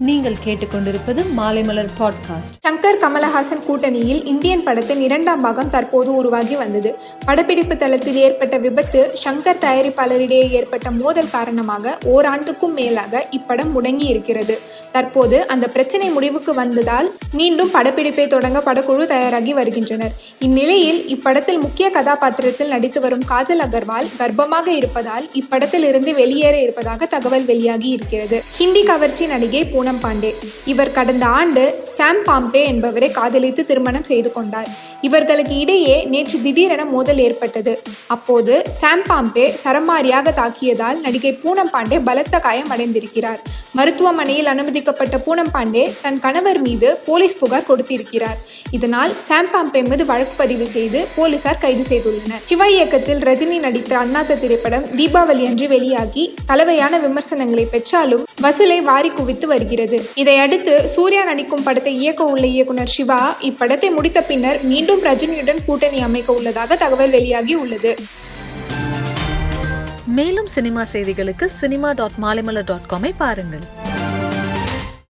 நீங்கள் கேட்டுக்கொண்டிருப்பது மாலைமலர் பாட்காஸ்ட் சங்கர் கமலஹாசன் கூட்டணியில் இந்தியன் படத்தின் இரண்டாம் பாகம் தற்போது உருவாகி வந்தது. படப்பிடிப்பு தளத்தில் ஏற்பட்ட விபத்து சங்கர் தயாரிப்பாளரிடையே ஏற்பட்ட மோதல் காரணமாக ஓராண்டுக்கும் மேலாக இப்படம் முடங்கி இருக்கிறது தற்போது அந்த பிரச்சனை முடிவுக்கு வந்ததால் மீண்டும் படப்பிடிப்பை தொடங்க படக்குழு தயாராகி வருகின்றனர். இந்நிலையில் இப்படத்தில் முக்கிய கதாபாத்திரத்தில் நடித்து வரும் காஜல் அகர்வால் கர்ப்பமாக இருப்பதால் இப்படத்தில் இருந்து வெளியேற இருப்பதாக தகவல் வெளியாகி இருக்கிறது. ஹிந்தி கவர்ச்சி நடிகை பூனம் பாண்டே. இவர் கடந்த ஆண்டு சாம் பாம்பே என்பவரை காதலித்து திருமணம் செய்து கொண்டார். இவர்களுக்கு இடையே நேற்று திடீரென மோதல் ஏற்பட்டது. அப்போது சாம் பாம்பே சரமாரியாக தாக்கியதால் நடிகை பூனம் பாண்டே பலத்த காயம் அடைந்திருக்கிறார். மருத்துவமனையில் அனுமதிக்கப்பட்ட பூனம் பாண்டே தன் கணவர் மீது போலீஸ் புகார் கொடுத்திருக்கிறார். இதனால் சாம் பாம்பே மீது வழக்கு பதிவு செய்து போலீசார் கைது செய்துள்ளனர். சிவா இயக்கத்தில் ரஜினி நடித்த அண்ணாத்த திரைப்படம் தீபாவளி அன்று வெளியாகி கலவையான விமர்சனங்களை பெற்றாலும் வசூலை வாரி குவித்து வருகிறது இதையடுத்து சூர்யா நடிக்கும் படத்தை இயக்க உள்ள இயக்குனர் சிவா இப்படத்தை முடித்த பின்னர் மீண்டும் ரஜினியுடன் கூட்டணி அமைக்க உள்ளதாக தகவல் வெளியாகி உள்ளது. மேலும் சினிமா செய்திகளுக்கு சினிமா டாட் மாலைமலர் டாட் காமை பாருங்கள்.